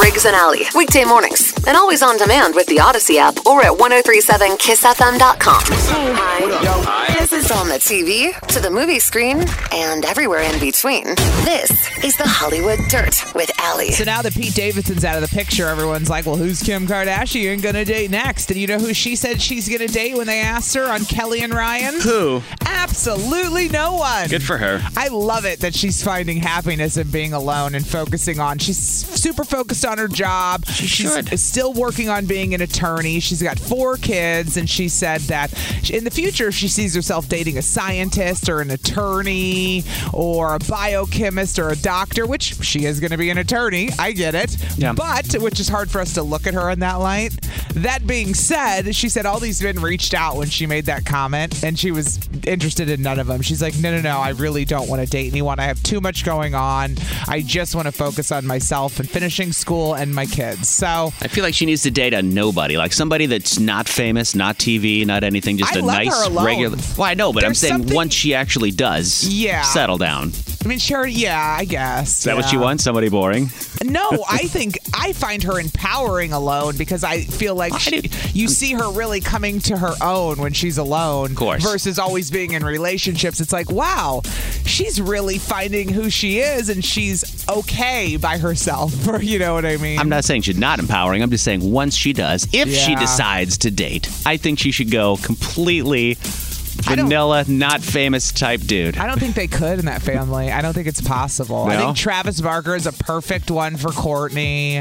Riggs and Allie, weekday mornings, and always on demand with the Audacy app or at 1037kissfm.com. Hey, hi. This is on the TV, to the movie screen, and everywhere in between. This is the Hollywood Dirt with Allie. So now that Pete Davidson's out of the picture, everyone's like, well, who's Kim Kardashian going to date next? And you know who she said she's going to date when they asked her on Kelly and Ryan? Who? Absolutely no one. Good for her. I love it that she's finding happiness in being alone and focusing on. She's super focused on her job. She she's should. still working on being an attorney. She's got four kids, and she said that in the future she sees herself dating a scientist or an attorney or a biochemist or a doctor, which she is going to be an attorney. I get it. Yeah. But which is hard for us to look at her in that light. That being said, she said all these men reached out when she made that comment, and she was interested in none of them. She's like, no, no, no, I really don't want to date anyone. I have too much going on. I just want to focus on myself and finishing school and my kids. So I feel like she needs to date a nobody, like somebody that's not famous, not TV, not anything, just I a nice regular. Well, I know, but I'm There's saying something- once she actually does, Yeah. settle down. I mean, sure, yeah, I guess. Is that what you want? Somebody boring? No, I think I find her empowering alone because I feel like she, you see her really coming to her own when she's alone. Of course. Versus always being in relationships. It's like, wow, she's really finding who she is and she's okay by herself. You know what I mean? I'm not saying she's not empowering. I'm just saying once she does, if she Yeah. decides to date, I think she should go completely vanilla, not famous type dude. I don't think they could in that family. I don't think it's possible. I think Travis Barker is a perfect one for Kourtney.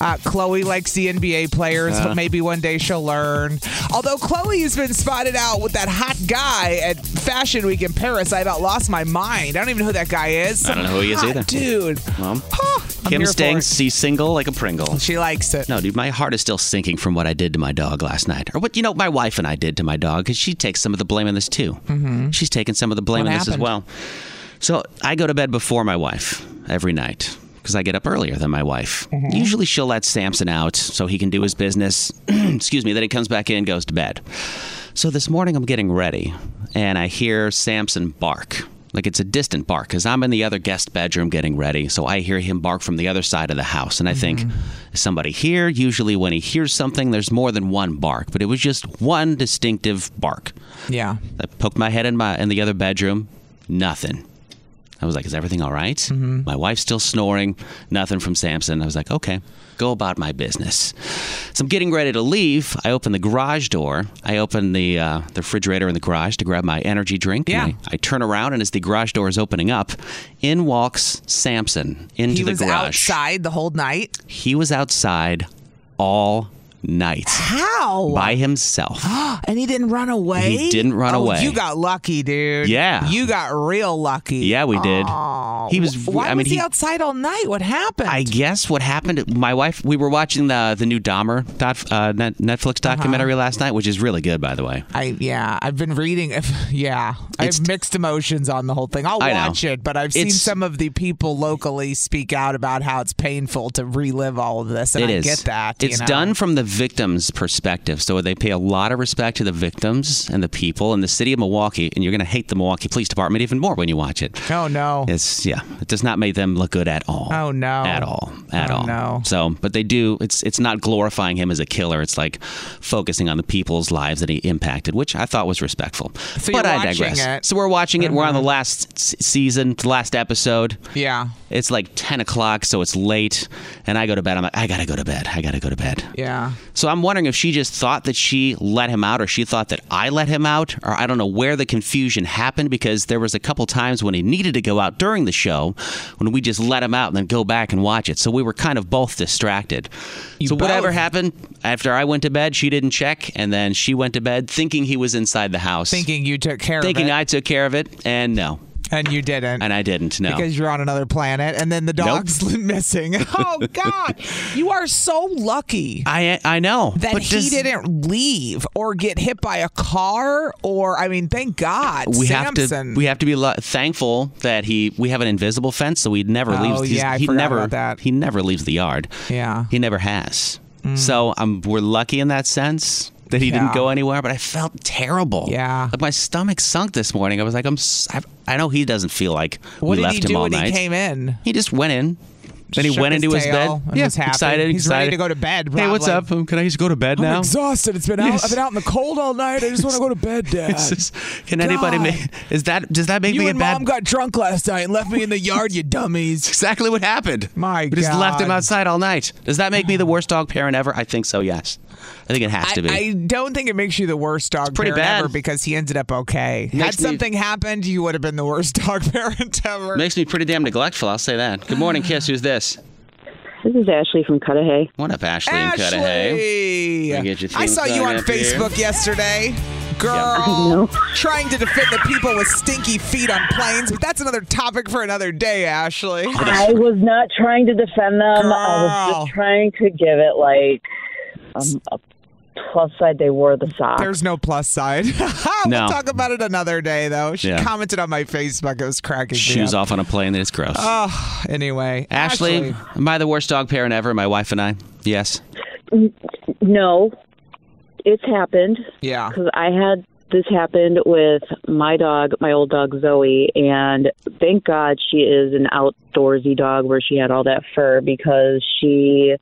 Uh, Khloé likes the NBA players, Uh. but maybe one day she'll learn. Although Khloé has been spotted out with that hot guy at Fashion Week in Paris, I about lost my mind. I don't even know who that guy is. I don't know who he is Hot either. Dude, Well, I'm Kim here for staying it. see single like a Pringle. she likes it. No, dude, my heart is still sinking from what I did to my dog last night, or what you know my wife and I did to my dog, because she takes some of the blame in this too. Mm-hmm. She's taking some of the blame What in this as well. So I go to bed before my wife every night because I get up earlier than my wife. Mm-hmm. Usually she'll let Samson out so he can do his business. Excuse me. Then he comes back in, goes to bed. So this morning I'm getting ready, and I hear Samson bark. Like it's a distant bark because I'm in the other guest bedroom getting ready. So I hear him bark from the other side of the house. And I think, mm-hmm. is somebody here? Usually, when he hears something, there's more than one bark, but it was just one distinctive bark. Yeah. I poked my head in my in the other bedroom. Nothing. I was like, "Is everything all right?" Mm-hmm. My wife's still snoring. Nothing from Samson. I was like, "Okay, go about my business." So I'm getting ready to leave. I open the garage door. I open the uh, the refrigerator in the garage to grab my energy drink. Yeah. And I, I turn around, and as the garage door is opening up, in walks Samson into He the was garage. outside the whole night. He was outside all night How? by himself. and he didn't run away? He didn't run Oh, away. You got lucky, dude. Yeah. You got real lucky. Yeah, we did. Oh, He was- Why I mean, was he, he- outside all night? What happened? I guess what happened. My wife, we were watching the the new Dahmer dot, uh, net, Netflix Uh-huh. documentary last night, which is really good, by the way. I yeah, I've been reading. If yeah, I have mixed emotions on the whole thing. I'll watch it, but I've seen It's- some of the people locally speak out about how it's painful to relive all of this, and I is. get that. you It's know? done from the victim's perspective, so they pay a lot of respect to the victims and the people in the city of Milwaukee, and you're going to hate the Milwaukee Police Department even more when you watch it. Oh no. It's yeah, it does not make them look good at all. Oh, no. at all. at Oh, all. no. So, but they do. It's it's not glorifying him as a killer. It's like focusing on the people's lives that he impacted, which I thought was respectful. So but I digress. it. Mm-hmm. So we're watching it. We're on the last season, the last episode. Yeah. It's like ten o'clock, so it's late, and I go to bed. I'm like, I gotta go to bed. I gotta go to bed. Yeah. So I'm wondering if she just thought that she let him out, or she thought that I let him out, or I don't know where the confusion happened because there was a couple times when he needed to go out during the show when we just let him out and then go back and watch it. So we were kind of both distracted. so whatever happened after I went to bed, she didn't check, and then she went to bed thinking he was inside the house, Thinking you took care thinking of it. Thinking I took care of it, and no, and you didn't. and I didn't. No. Because you're on another planet, and then the dog's missing. Oh God, you are so lucky I I know that but he does- didn't leave or get hit by a car, or I mean, thank God, we Samson. have to we have to be lo- thankful that he we have an invisible fence so he never Oh, leaves yeah, I he forgot never about that. he never leaves the yard Yeah. he never has so um, we're lucky in that sense that he Yeah. didn't go anywhere but I felt terrible Yeah. like my stomach sunk this morning I was like I'm I, I know he doesn't feel like What we left him all when night he came in? he just went in then he went into his bed yeah was happy. excited He's ready to go to bed, hey what's up. Um, can I just go to bed now exhausted. It's been out. Yes. I've been out in the cold all night. I just want to go to bed, Dad. Just- can anybody make is that does that make you me a bad Mom got drunk last night and left me in the yard, you dummies. exactly what happened. My we just left him outside all night. Does that make me the worst dog parent ever? I think so. Yes, I think it has to be. I, I don't think it makes you the worst dog parent bad. ever because he ended up okay. Had Makes me- something happened, you would have been the worst dog parent ever. Makes me pretty damn neglectful. I'll say that. Good morning, Kiss. Who's this? This is Ashley from Cudahy. What up, Ashley and Cudahy? Ashley, get your I saw you on up here. Facebook yesterday. Girl, know. trying to defend the people with stinky feet on planes, but that's another topic for another day, Ashley. I was not trying to defend them. I was just trying to give it like um, a plus side. They wore the sock. There's no plus side. we'll No. talk about it another day, though. She Yeah. commented on my Facebook. It was cracking me Shoes up. off on a plane. That is gross. Oh, anyway. Ashley, am I the worst dog parent ever? My wife and I. Yes. no, it's happened Yeah. because I had this happened with my dog, my old dog Zoe, and thank God she is an outdoorsy dog where she had all that fur because she.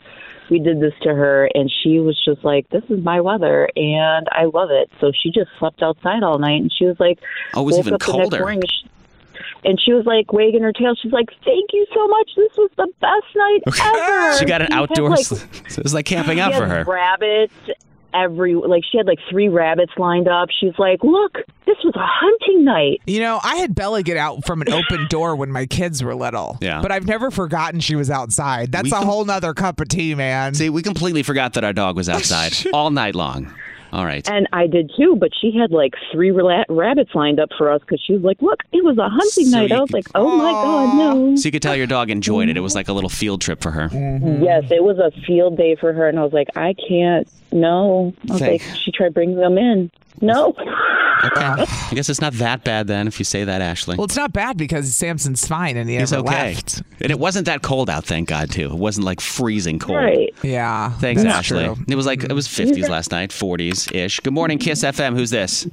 We did this to her, and she was just like, "This is my weather, and I love it." So she just slept outside all night, and she was like, Oh, it was even up the next colder. morning, she- and she was like wagging her tail. She's like, "Thank you so much. This was the best night ever." She got an had, outdoor. like, it was like camping out she for her. Rabbits every like she had like three rabbits lined up. She's like, "Look, this was a hunting night." You know, I had Bella get out from an open door when my kids were little. Yeah. But I've never forgotten she was outside. That's We a com- whole nother cup of tea, man. See, we completely forgot that our dog was outside all night long. All right. And I did too, but she had like three ra- rabbits lined up for us because she was like, "Look, it was a hunting So night." I was could- like, "Oh my god, no!" So you could tell your dog enjoyed it. It was like a little field trip for her. Mm-hmm. Yes, it was a field day for her, and I was like, "I can't." No, I was Thank- like, she tried bringing them in. No. Okay. Ah, I guess it's not that bad then, if you say that, Ashley. Well, it's not bad because Samson's fine and he He's never okay. left. And it wasn't that cold out, thank God, too. It wasn't like freezing cold. Right. Yeah. Thanks, that's Ashley. true. It was like it was 50s last night, 40s ish. Good morning, Kiss FM. Who's this?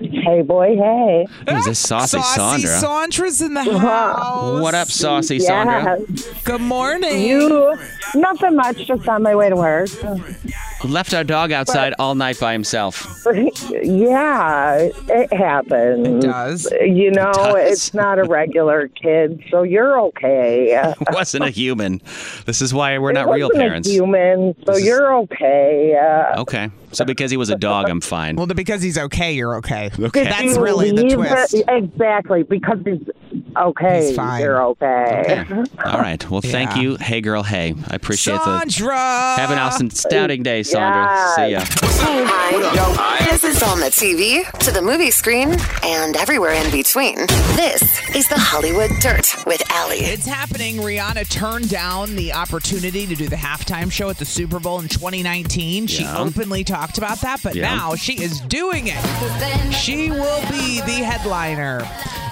Hey, boy. Hey. Who's this saucy, Saucy Sandra? Sandra's in the house. what up, saucy Sandra? Good morning. You, nothing much, just on my way to work. Left our dog outside all night by himself. Yeah, it happens. It does. You know, does. it's not a regular kid, so you're okay. Wasn't a human. This is why we're not it real wasn't parents. A human, so This you're okay. Uh, Okay. So because he was a dog, I'm fine. Well, because he's okay, you're okay. Okay. That's really the twist. it- exactly, because he's okay. He's fine. You're okay. Okay. All right. Well, thank Yeah. you. Hey, girl. Hey. I appreciate the. Sandra. Have an awesome stouting day, Sandra. See ya. Hi. This is on the TV, to the movie screen, and everywhere in between. This is the Hollywood Dirt with Allie. It's happening. Rihanna turned down the opportunity to do the halftime show at the Super Bowl in 2019. She Yeah. openly talked about that, but Yeah. now she is doing it. She will be the headliner.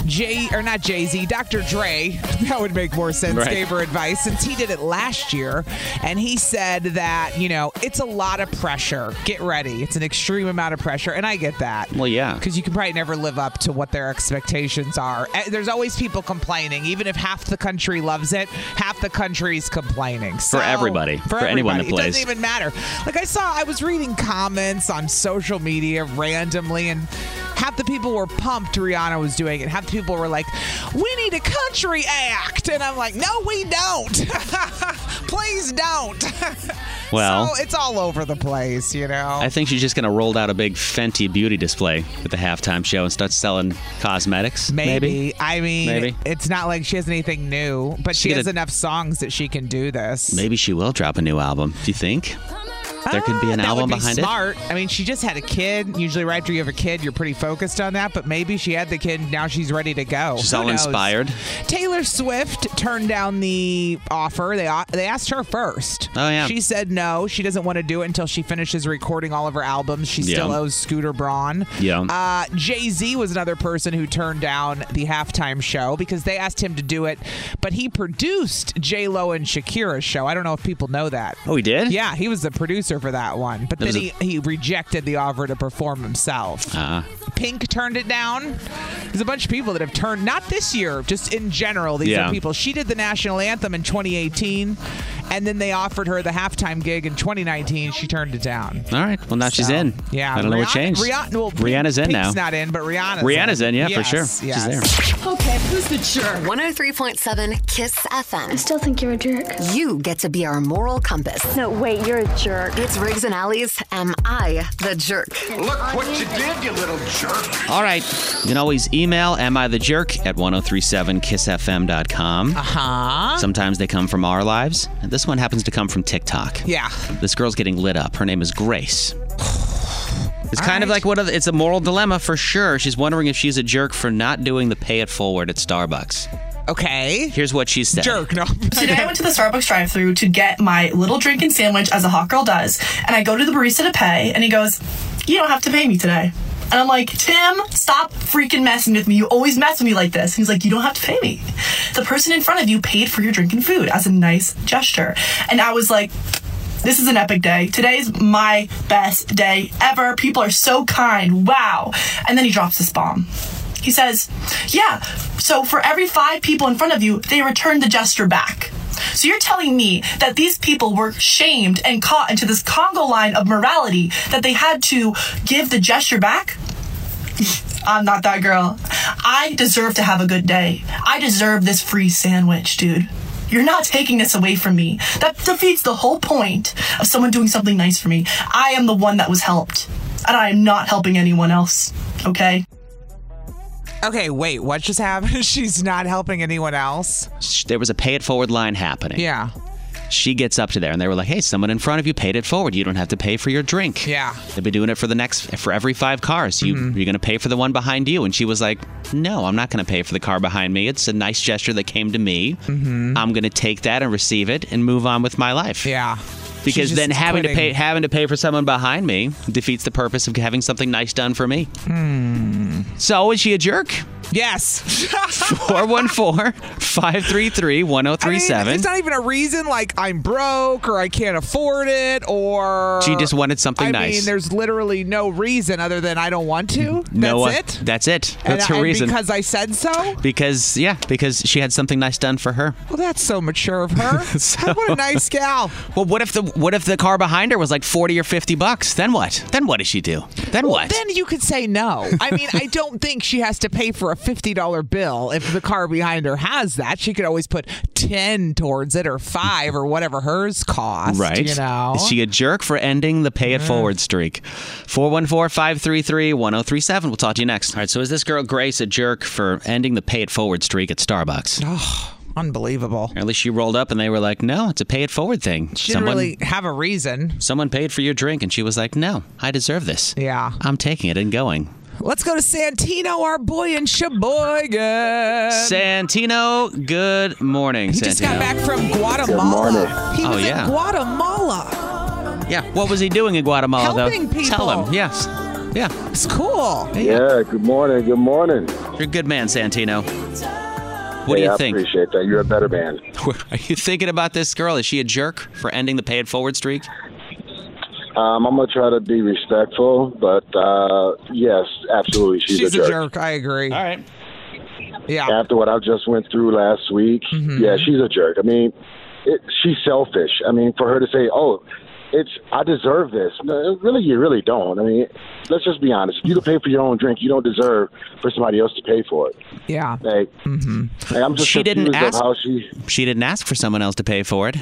Jay or not Jay Z, Dr. Dre. That would make more sense. Right. Gave her advice since he did it last year, and he said that you know it's a lot of pressure. Get ready. It's an extreme amount of pressure, and I get that. Well, yeah. Because you can probably never live up to what their expectations are. Eh, There's always people complaining. Even if half the country loves it, half the country's complaining. So, everybody. For anyone that everybody. plays. It doesn't even matter. Like I saw, I was reading comments on social media randomly, and half the people were pumped Rihanna was doing it. Half the people were like, "We need a country act," and I'm like, "No, we don't. Please don't." Well- so it's all over the place, you know. I think she's just going to roll out a big Fenty beauty display at the halftime show and start selling cosmetics. Maybe. I mean, Maybe. it's not like she has anything new, but she She has a- enough songs that she can do this. Maybe she will drop a new album. Do you think? There could be an that album would be behind smart. I mean, she just had a kid. Usually, right after you have a kid, you're pretty focused on that. But maybe she had the kid. Now she's ready to go. it. She's Who all knows? inspired. Taylor Swift turned down the offer. They they asked her first. Oh, yeah. She said no. She doesn't want to do it until she finishes recording all of her albums. She still Yeah. owes Scooter Braun. Yeah. Uh, Jay Z was another person who turned down the halftime show because they asked him to do it, but he produced J Lo and Shakira's show. I don't know if people know that. Oh, he did? Yeah, he was the producer for that one, but That then he, he rejected the offer to perform himself. Ah. Pink turned it down. There's a bunch of people that have turned, not this year, just in general. These Yeah. are people. She did the national anthem in 2018, and then they offered her the halftime gig in 2019. She turned it down. All right. Well, now she's in. Yeah, I don't know what changed. Rihanna, well, Rihanna's in Pink's now. not in, but Rihanna's, Rihanna's in, yeah, for sure. Yes. She's there. Okay, who's the jerk? 103.7 Kiss FM. I still think you're a jerk. You get to be our moral compass. No, wait, you're a jerk. It's Riggs and Allie's. Am I the jerk? Look what you did, you little jerk. All right. You can always email am I the jerk at 1037kissfm.com. Uh-huh. Sometimes they come from our lives, and this one happens to come from TikTok. Yeah. This girl's getting lit up. Her name is Grace. It's kind of like what are the- it's a moral dilemma for sure. She's wondering if she's a jerk for not doing the pay it forward at Starbucks. Okay. Here's what she said. Jerk, no. Today I went to the Starbucks drive-through to get my little drink and sandwich as a hot girl does, and I go to the barista to pay, and he goes, "You don't have to pay me today." And I'm like, Tim, stop freaking messing with me. You always mess with me like this. And He's like, You don't have to pay me. The person in front of you paid for your drink and food as a nice gesture. And I was like, this is an epic day. Today's my best day ever. People are so kind. Wow. And then he drops this bomb. He says, Yeah, so for every five people in front of you, they return the gesture back. So you're telling me that these people were shamed and caught into this conga line of morality that they had to give the gesture back? I'm not that girl. I deserve to have a good day. I deserve this free sandwich, dude. You're not taking this away from me. That defeats the whole point of someone doing something nice for me. I am the one that was helped, and I am not helping anyone else. Okay? Okay, wait, what just happened? She's not helping anyone else? There was a pay it forward line happening. Yeah. She gets up to there and they were like, hey, someone in front of you paid it forward. You don't have to pay for your drink. Yeah. Mm-hmm. They've been doing it for the next, for every five cars. You, You're going to pay for the one behind you. And she was like, no, I'm not going to pay for the car behind me. It's a nice gesture that came to me. Mm-hmm. I'm going to take that and receive it and move on with my life. Yeah. Because then having to pay having to pay for someone behind me defeats the purpose of having something nice done for me. Hmm. So is she a jerk? Yes. 414 533 1037. it's not even a reason like I'm broke or I can't afford it or She just wanted something I nice. I mean, there's literally no reason other than I don't want to. That's uh, it. That's it. And That's her and reason. Because I said so. Because yeah, because she had something nice done for her. Well, that's so mature of her. what a nice gal. Well, what if the what if the car behind her was like forty or fifty bucks? Then what? Then what does she do? Then what? Then you could say no. I mean, I don't think she has to pay for a fifty dollar bill if the car behind her has that. She could always put ten towards it or five or whatever hers cost. Right. You know. Is she a jerk for ending the pay it mm. forward streak? 414 533 1037. We'll talk to you next. All right. So is this girl Grace a jerk for ending the pay it forward streak at Starbucks? Oh, unbelievable. Or at least she rolled up and they were like, no, it's a pay it forward thing. She didn't really have a reason. Someone paid for your drink and she was like, no, I deserve this. Yeah. I'm taking it and going. Let's go to Santino, our boy in Sheboygan. Santino, good morning, he Santino. just got back from Guatemala. Good He Oh, was yeah. in Guatemala. Yeah, what was he doing in Guatemala, Helping though? Tell him, yes. Yeah. It's cool. Yeah, good morning. Good morning. You're a good man, Santino. What do you I think? I appreciate that. You're a better man. Are you thinking about this girl? Is she a jerk for ending the pay it forward streak? Um, I'm gonna try to be respectful, but uh, yes, absolutely, she's, She's a, jerk. She's a jerk. jerk. I agree. All right. Yeah. After what I just went through last week, Mm-hmm. yeah, she's a jerk. I mean, it, she's selfish. I mean, for her to say, "Oh, it's I deserve this," no, really, you really don't. I mean, let's just be honest. If you can pay for your own drink, you don't deserve for somebody else to pay for it. Yeah. Like, Mm-hmm. like, I'm just She didn't ask- how she. She didn't ask for someone else to pay for it.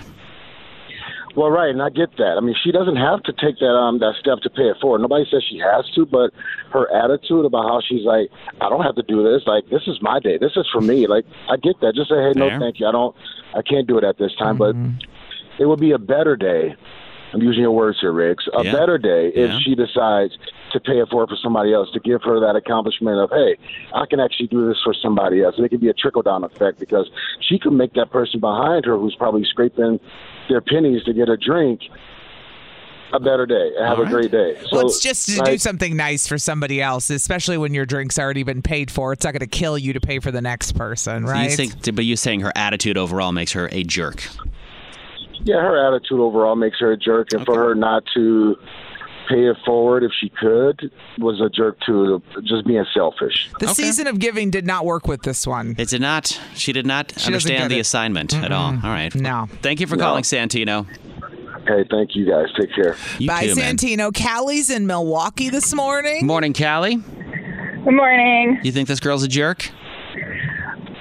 Well, right, and I get that. I mean, she doesn't have to take that um that step to pay it forward. Nobody says she has to, but her attitude about how she's like, I don't have to do this. Like, this is my day. This is for me. Like, I get that. Just say, hey, no, Fair. thank you. I don't. I can't do it at this time. Mm-hmm. But it would be a better day. I'm using your words here, Riggs. A Yeah. better day if Yeah. she decides to pay it forward for somebody else to give her that accomplishment of, hey, I can actually do this for somebody else. And it can be a trickle down effect because she can make that person behind her who's probably scraping their pennies to get a drink a better day have All a great day. So, well, it's just to do something nice for somebody else, especially when your drink's already been paid for. It's not going to kill you to pay for the next person, right? You think, but you're saying her attitude overall makes her a jerk. Yeah, her attitude overall makes her a jerk, and for her not to pay it forward if she could was a jerk too. Just being selfish. the season of giving did not work with this one. It did not. She did not She understand the it. assignment at all. All right. No. Thank you for No. calling, Santino. Hey, thank you guys. Take care. You Bye, too, man. Santino. Callie's in Milwaukee this morning. Morning, Callie. Good morning. You think this girl's a jerk?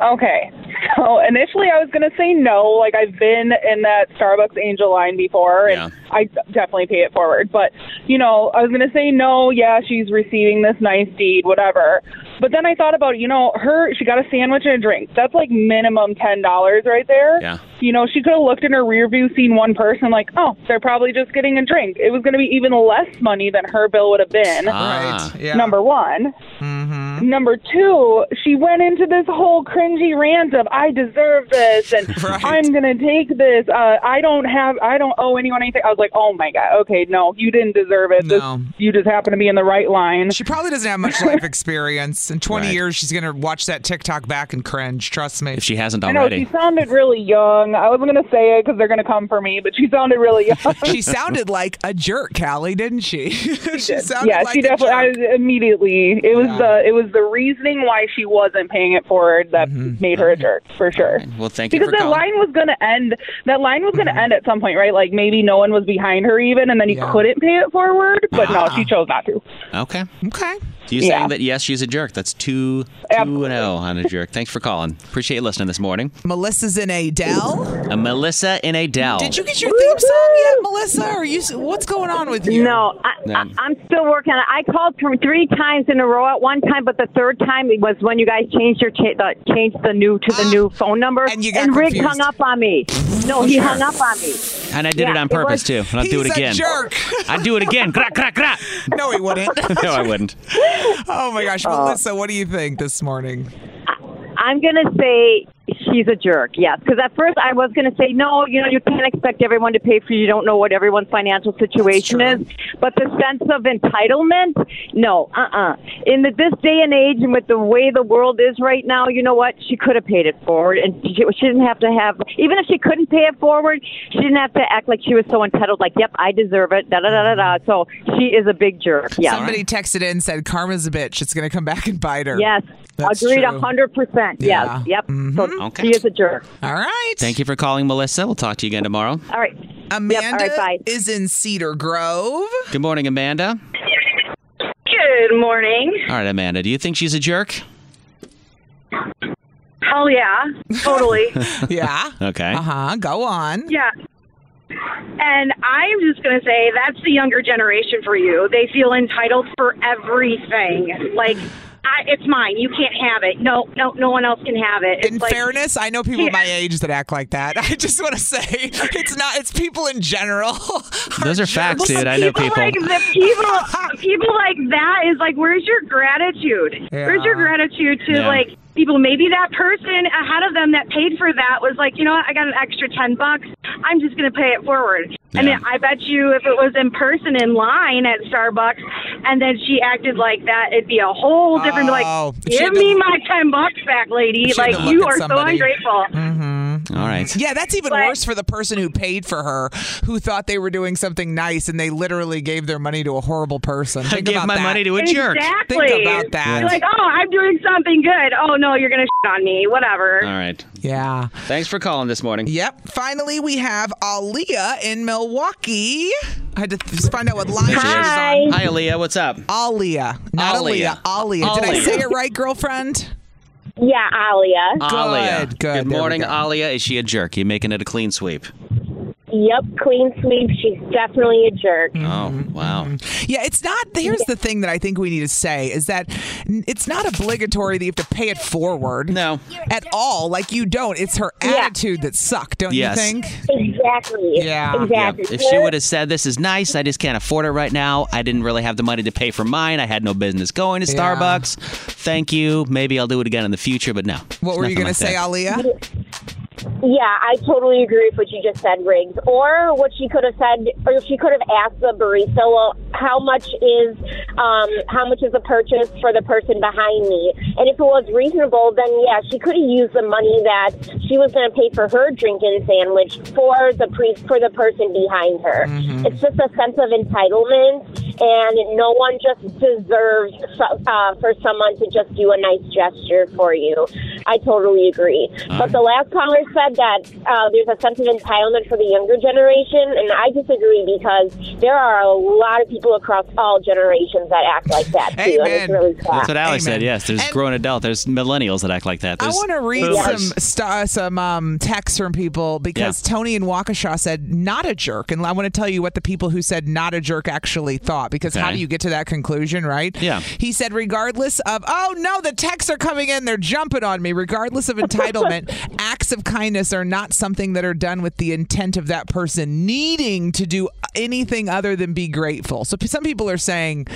Okay. So initially I was going to say no. Like I've been in that Starbucks Angel line before and Yeah. I definitely pay it forward. But, you know, I was going to say no. Yeah, she's receiving this nice deed, whatever. But then I thought about, you know, her, she got a sandwich and a drink. That's like minimum $10 right there. Yeah. You know, she could have looked in her rear view, seen one person, like, oh, they're probably just getting a drink. It was going to be even less money than her bill would have been. Ah. Right. Yeah. Number one. Mm-hmm. Number two, she went into this whole cringy rant of I deserve this and Right. I'm gonna take this. Uh, I don't have, I don't owe anyone anything. I was like, oh my god, okay, no, you didn't deserve it. This- you just happen to be in the right line. She probably doesn't have much life experience. In 20 Right. years, she's going to watch that TikTok back and cringe. Trust me. If she hasn't already. I know already. she sounded really young. I wasn't gonna say it because they're gonna come for me, but she sounded really young. she sounded like a jerk, Callie, didn't she? she sounded yeah, like she a definitely. jerk. I, immediately, it was Yeah. the it was the reasoning why she wasn't paying it forward that Mm-hmm. made her a jerk for sure. Well, thank you because that calling. line was going to end. That line was going to end at some point, right? Like maybe no one was behind her even, and then you Yeah. couldn't pay it forward. But no, she chose not to. Okay. Okay. You Yeah. saying that yes, she's a jerk. That's two, two Absolutely. and zero on a jerk. Thanks for calling. Appreciate you listening this morning. Melissa's in Adell. A Melissa in Adell. Did you get your theme song yet, Melissa? Or you? What's going on with you? No, I, No. I, I'm still working on it. I called th- three times in a row at one time, but the third time it was when you guys changed your cha- the, changed the new to the Ah, new phone number, and you got Rick hung up on me. No, he hung up on me. And I did it Yeah, on it purpose was- too. And I'll do it He's a again. jerk. I'd do it again. Gra, gra, gra. no, he wouldn't. No, I wouldn't. oh my gosh, uh, Melissa, what do you think this morning? I'm gonna say she's a jerk. Yes, because at first I was gonna say no. You know, you can't expect everyone to pay for you. You don't know what everyone's financial situation is. But the sense of entitlement, no. Uh-uh. In the, this day and age, and with the way the world is right now, you know what? She could have paid it forward, and she, she didn't have to have. Even if she couldn't pay it forward, she didn't have to act like she was so entitled. Like, yep, I deserve it. Da da da da da. So she is a big jerk. Yeah. Somebody texted in and said, "Karma's a bitch. It's going to come back and bite her." Yes. That's Agreed true. a hundred percent. Yeah. Yes. Yep. So mm-hmm. Okay. she is a jerk. All right. Thank you for calling, Melissa. We'll talk to you again tomorrow. All right. Amanda all right, bye. is in Cedar Grove. Good morning, Amanda. Good morning. All right, Amanda. Do you think she's a jerk? Hell yeah, totally. Yeah. Okay. Uh huh. Go on. yeah. And I'm just going to say that's the younger generation for you. They feel entitled for everything. Like, I, it's mine. You can't have it. No, no, no one else can have it. It's In like, fairness, I know people Yeah. my age that act like that. I just want to say it's not. It's people in general. Those are facts, dude. I know people. like the people, people like that is like, where's your gratitude? Where's your gratitude to Yeah. like people? Maybe that person ahead of them that paid for that was like, you know what? I got an extra ten bucks. I'm just gonna pay it forward. And Yeah. then I bet you, if it was in person in line at Starbucks, and then she acted like that. It'd be a whole different. Oh, like, give me my ten bucks back, lady. Like you are somebody. so ungrateful. Mm-hmm. All right. Mm-hmm. Yeah, that's even worse for the person who paid for her, who thought they were doing something nice, and they literally gave their money to a horrible person. Think gave about my that. money to a jerk. Exactly. Think about that. You're like, oh, I'm doing something good. Oh no, you're gonna shit on me. Whatever. All right. Yeah. Thanks for calling this morning. Yep. Finally, we have Aaliyah in Milwaukee. I had to th- find out what line she was Hi. on. Hi, Aaliyah. What's up? Aaliyah, not Aaliyah. Aaliyah. Aaliyah. Did I say it right, girlfriend? Yeah, Alia. Aaliyah. Good, good. Good There we morning, go. Aaliyah. Is she a jerk? You making it a clean sweep? Yep, clean sweep. She's definitely a jerk. Oh, wow. Mm-hmm. Yeah, it's not. Here's the thing that I think we need to say is that it's not obligatory that you have to pay it forward. No. At all. Like you don't. It's her attitude that sucked, don't Yes. you think? Exactly. Yeah. Exactly. If she would have said, This is nice, I just can't afford it right now. I didn't really have the money to pay for mine. I had no business going to Yeah. Starbucks. Thank you. Maybe I'll do it again in the future, but no. What were you going like to say, that. Aliyah? Yeah, I totally agree with what you just said, Riggs. Or what she could have said, or she could have asked the barista, well, how much is, um, how much is the purchase for the person behind me? And if it was reasonable, then yeah, she could have used the money that she was going to pay for her drinking sandwich for the pre- for the person behind her. It's just a sense of entitlement, and no one just deserves uh, for someone to just do a nice gesture for you. I totally agree. But the last caller said that uh, there's a sense of entitlement for the younger generation, and I disagree because there are a lot of people across all generations that act like that too, and it's really sad. That's what Alex said, yes. There's grown adult. There's millennials that act like that. I want to read boomers. some st- some um, texts from people because Tony in Waukesha said not a jerk, and I want to tell you what the people who said not a jerk actually thought. Because how do you get to that conclusion, right? Yeah. He said, regardless of oh no, the texts are coming in, they're jumping on me. Regardless of entitlement, acts of kindness are not something that are done with the intent of that person needing to do anything other than be grateful. So p- some people are saying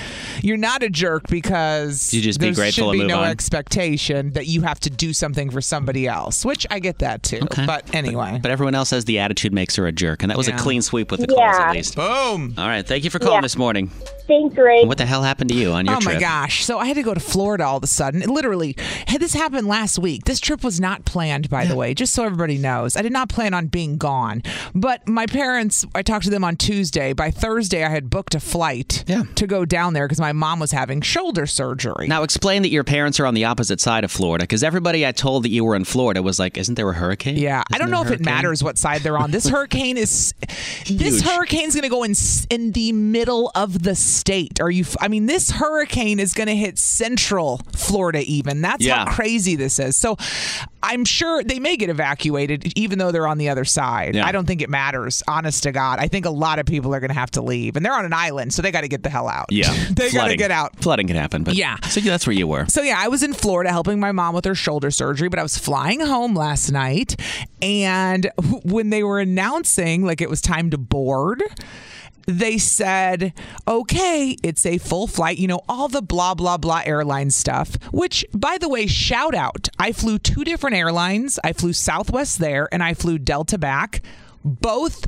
you're not a jerk because You just be there grateful should and be move no on. expectation that you have to do something for somebody else, which I get that too. But anyway. But everyone else says the attitude makes her a jerk, and that was Yeah. a clean sweep with the calls at least. Boom. All right. Thank you for calling Yeah. this morning. Thanks, Ray. What the hell happened to you on your oh trip? oh trip? my gosh. So I had to go to Florida all of a sudden. It literally, had this happened last week. This trip was not planned, by the way, just so everybody knows. I did not plan on being gone. But my parents, I talked to them on Tuesday. By Thursday, I had booked a flight to go down there because my mom was having shoulder surgery. Now explain that your parents are on the opposite side of Florida, because everybody I told that you were in Florida was like, "Isn't there a hurricane?" Yeah, I don't know if a it matters what side they're on. This hurricane is this Huge. hurricane's going to go in in the middle of the state. Are you f- I mean this hurricane is going to hit central Florida even. That's Yeah. how crazy this is. So I'm sure they may get evacuated even though they're on the other side. Yeah. I don't think it matters, honest to God. I think a lot of people are going to have to leave and they're on an island, so they got to get the hell out. Yeah, they got to get out. Flooding can happen, but Yeah. So yeah, that's where you were. So yeah, I was in Florida helping my mom with her shoulder surgery, but I was flying home last night and when they were announcing like it was time to board, they said, okay, it's a full flight, you know, all the blah, blah, blah airline stuff, which, by the way, shout out. I flew two different airlines. I flew Southwest there and I flew Delta back. Both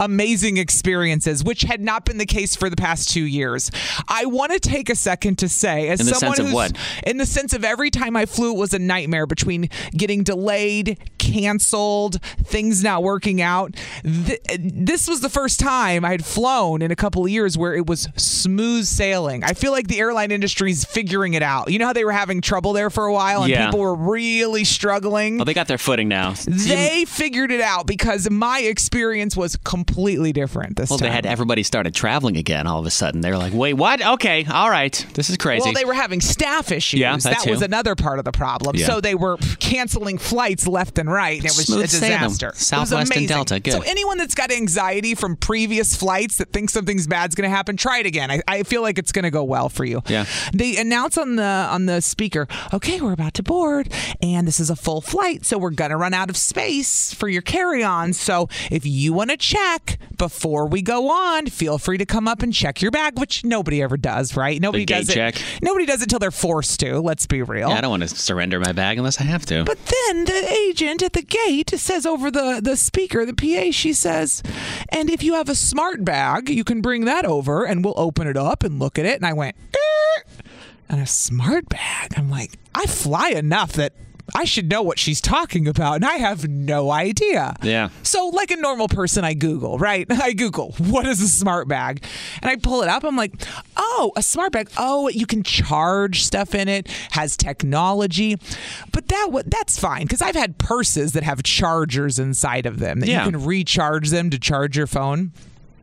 amazing experiences, which had not been the case for the past two years. I want to take a second to say, as In the someone sense of who's what? in the sense of every time I flew, it was a nightmare between getting delayed, canceled, things not working out. Th- this was the first time I had flown in a couple of years where it was smooth sailing. I feel like the airline industry is figuring it out. You know how they were having trouble there for a while and Yeah. people were really struggling? Oh, they got their footing now. They figured it out because my experience was completely different this well, time. they had everybody started traveling again. All of a sudden, they were like, "Wait, what? Okay, all right, this is crazy." Well, they were having staff issues. Yeah, that was another part of the problem. Yeah. So they were canceling flights left and right. It was Smooth a disaster. Southwest and. Delta, good. So anyone that's got anxiety from previous flights that thinks something's bad's going to happen, try it again. I, I feel like it's going to go well for you. Yeah. They announce on the on the speaker, okay, we're about to board, and this is a full flight, so we're gonna run out of space for your carry-on. So if you want to check, before we go on, feel free to come up and check your bag, which nobody ever does, right? Nobody gate does it. check. Nobody does it till they're forced to. Let's be real. Yeah, I don't want to surrender my bag unless I have to. But then the agent at the gate says over the, the speaker, the PA, she says, and if you have a smart bag, you can bring that over and we'll open it up and look at it. And I went, "Er." and a smart bag. I'm like, I fly enough that I should know what she's talking about, and I have no idea. Yeah. So, like a normal person, I Google, right? I Google, what is a smart bag? And I pull it up. I'm like, oh, a smart bag. Oh, you can charge stuff in it, has technology. But that that's fine because I've had purses that have chargers inside of them that Yeah. you can recharge them to charge your phone.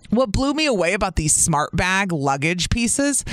What blew me away about these smart bag luggage pieces,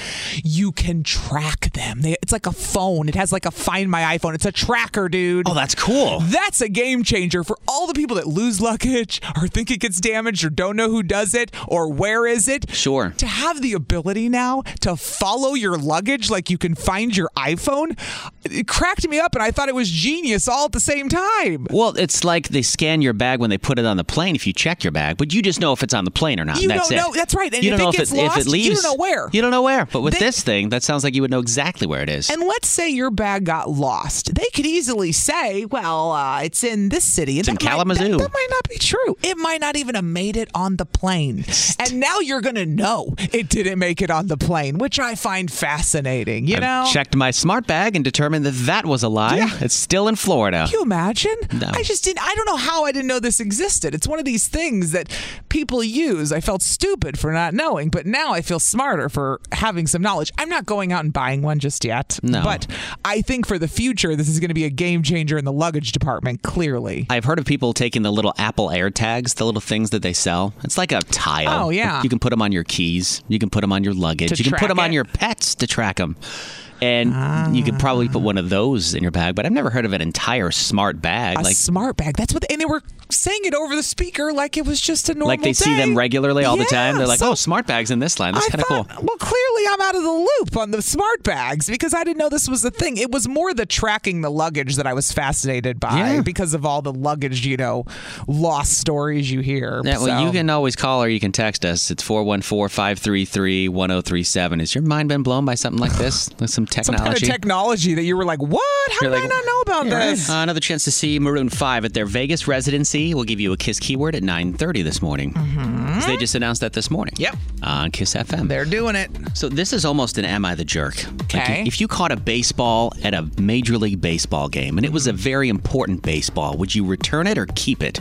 you can track them. They, it's like a phone. It has like a Find My iPhone. It's a tracker, dude. Oh, that's cool. That's a game changer for all the people that lose luggage or think it gets damaged or don't know who does it or where is it. Sure. To have the ability now to follow your luggage like you can find your iPhone, it cracked me up and I thought it was genius all at the same time. Well, it's like they scan your bag when they put it on the plane if you check your bag, but you just know if it's on the plane or not. You that's don't it. know- that's right. And you if don't know it if it, if lost, it you don't know where. You don't know where. But with They- this thing, that sounds like you would know exactly where it is. And let's say your bag got lost. They could easily say, well, uh, it's in this city. It's in might- Kalamazoo. that, that might not be true. It might not even have made it on the plane. And now you're going to know it didn't make it on the plane, which I find fascinating. You I've know? checked my smart bag and determined that that was a lie. It's still in Florida. Can you imagine? No. I just didn't. I don't know how I didn't know this existed. It's one of these things that people use. I felt stupid for not knowing, but now I feel smarter for having some knowledge. I'm not going out and buying one just yet. No. But I think for the future, this is going to be a game changer in the luggage department. Clearly. I've heard of people taking the little Apple Air tags, the little things that they sell. It's like a tile. Oh, yeah. You can put them on your keys. You can put them on your luggage. To you can put them on your pets to track them. And you could probably put ah. one of those in your bag, but I've never heard of an entire smart bag. a like smart bag. That's what, and they were saying it over the speaker like it was just a normal. like they see them regularly all the time. They're like, oh, so oh, smart bags in this line. That's kind of cool. Well, clearly I'm out of the loop on the smart bags because I didn't know this was a thing. It was more the tracking the luggage that I was fascinated by Yeah. because of all the luggage, you know, lost stories you hear. Yeah, well, you can always call or you can text us. It's 414 533 1037. Has your mind been blown by something like this? With some some kind of technology? technology that you were like, what? How You're did I not know about Yeah, this? Uh, another chance to see Maroon 5 at their Vegas residency. We'll give you a KISS keyword at 9.30 this morning. Mm-hmm. They just announced that this morning. Yep. On KISS FM. They're doing it. So this is almost an Am I the Jerk? Like, Okay. if you caught a baseball at a Major League Baseball game and it was a very important baseball, would you return it or keep it?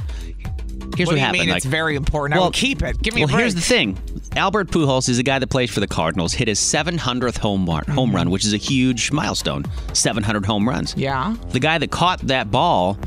Here's what what, happened. mean like, it's very important? I well, will keep it. Give me well, here's the thing. Albert Pujols is a guy that plays for the Cardinals. Hit his 700th home run, home run, which is a huge milestone. 700 home runs. Yeah. The guy that caught that ball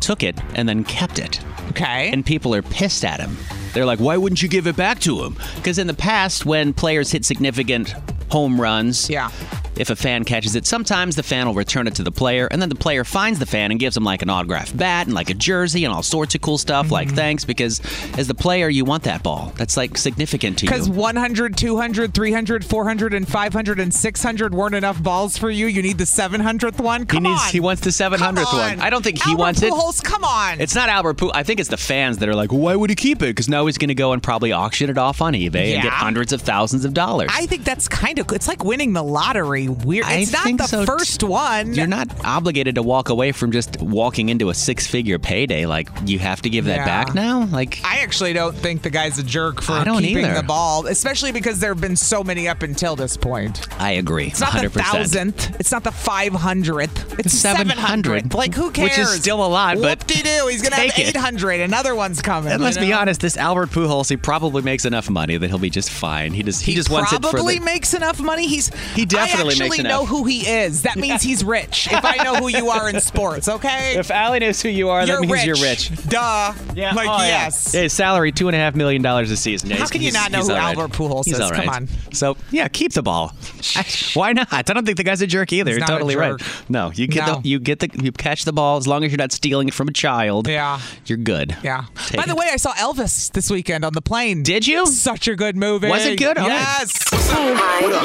took it and then kept it. Okay. And people are pissed at him. They're like, why wouldn't you give it back to him? Because in the past, when players hit significant home runs, yeah. if a fan catches it, sometimes the fan will return it to the player, and then the player finds the fan and gives him like an autographed bat and like a jersey and all sorts of cool stuff, like Mm-hmm. thanks, because as the player, you want that ball. That's like significant to you. Because 100, 200, 300, 400, and 500, and 600 weren't enough balls for you. You need the 700th one? Come he needs, on. he wants the 700th Come one. on. I don't think he Albert wants it. Pujols, come on. It's not Albert Pujols. I think it's the fans that are like, why would he keep it? Because now he's going to go and probably auction it off on eBay and get hundreds of thousands of dollars. I think that's kind of it's like winning the lottery. Weird. I It's not think the so, t- first one. You're not obligated to walk away from just walking into a six-figure payday. Like you have to give that Yeah. back now. Like I actually don't think the guy's a jerk for I don't keeping either. the ball, especially because there have been so many up until this point. I agree. It's not 100%. the thousandth. It's not the five hundredth. It's seven 700th. Like who cares? which is still a lot, but Whoop-de-doo, he's gonna have eight hundred. Another one's coming. And let's you be honest, this Albert Pujols, he probably makes enough money that he'll be just fine. He just he, just wants it for probably the. makes enough money. He's He definitely I makes actually enough. know who he is. That means he's rich. If I know who you are in sports, okay. If Allie knows who you are, You're that means rich. you're rich. Duh. Yeah. Like oh, yeah. yes. Yeah, his salary two and a half million dollars a season. Yeah, How can you not know who all right. Albert Pujols He's is? all Come on. So yeah, keep the ball. Why not? I don't think the guy's a jerk either. He's You're a totally right. No, you get No. the you get the you catch the ball as long as you're not stealing it from a child. Yeah. You're good. Yeah. Take By the way, I saw Elvis this weekend on the plane. Did you? Such a good movie. Was it good? All right. Yes. Hi.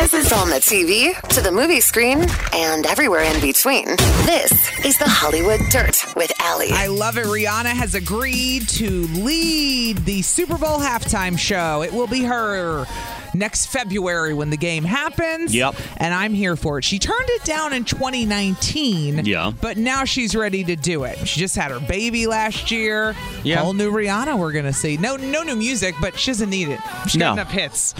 This is on the TV TV, to the movie screen, and everywhere in between. This is the Hollywood Dirt with Allie. I love it. Rihanna has agreed to lead the Super Bowl halftime show. It will be her next February when the game happens. Yep. And I'm here for it. She turned it down in 2019. Yeah. But now she's ready to do it. She just had her baby last year. Yeah. Whole new Rihanna we're gonna see. No no new music, but she doesn't need it. She's No. got enough hits.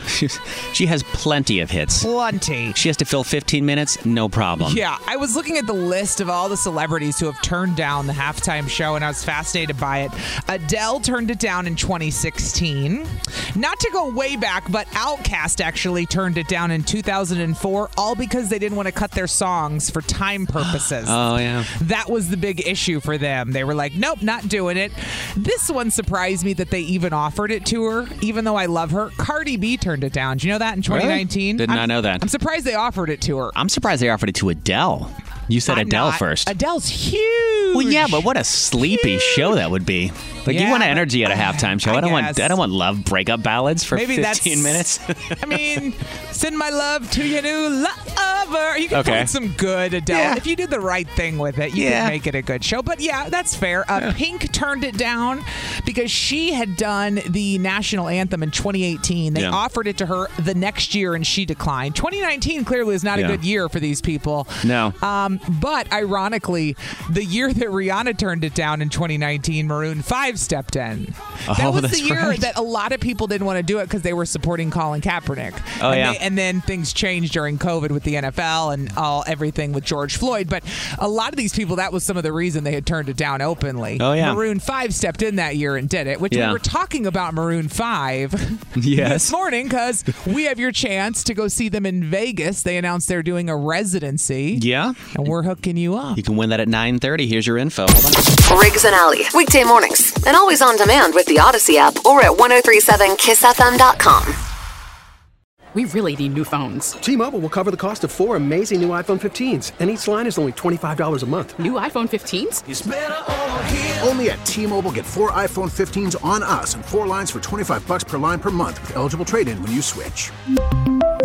she has plenty of hits. Plenty. She has to fill 15 minutes, no problem. Yeah, I was looking at the list of all the celebrities who have turned down the halftime show, and I was fascinated by it. Adele turned it down in 2016. Not to go way back, but Outkast actually turned it down in 2004, all because they didn't want to cut their songs for time purposes. Oh, yeah. That was the big issue for them. They were like, nope, not doing it. This one surprised me that they even offered it to her, even though I love her. Cardi B turned it down. Do you know that in Really? 2019? Did I'm- not know that. I'm surprised they offered it to her. I'm surprised they offered it to Adele. You said Adele not. first. Adele's huge. Well, yeah, but what a sleepy show that would be. Like you Yeah, want energy at a halftime show. I, I don't want. I don't want love breakup ballads for Maybe 15 that's- minutes. I mean, send my love to your new lover. You can Okay. find some good Adele. Yeah. If you did the right thing with it, you Yeah. can make it a good show. But yeah, that's fair. Uh, Pink turned it down because she had done the national anthem in 2018. They Yeah. offered it to her the next year and she declined. 2019 clearly is not Yeah. a good year for these people. No. Um, but ironically, the year that Rihanna turned it down in 2019, Maroon 5 stepped in. Oh, that Oh, was the year right. that a lot of people didn't want to do it because they were supporting Colin Kaepernick. Oh, and yeah. they- and then things changed during COVID with the NFL and all everything with George Floyd. But a lot of these people, that was some of the reason they had turned it down openly. Oh, yeah. Maroon 5 stepped in that year and did it, which Yeah. we were talking about Maroon 5 Yes. this morning because we have your chance to go see them in Vegas. They announced they're doing a residency. yeah. And we're hooking you up. You can win that at 9:30. Here's your info. Hold on. Riggs and Allie, weekday mornings, and always on demand with the Audacy app or at 1037kissfm.com. We really need new phones. T-Mobile will cover the cost of four amazing new iPhone 15s, and each line is only $25 a month. New iPhone 15s? Only at T-Mobile get four iPhone 15s on us and four lines for 25 bucks per line per month with eligible trade-in when you switch.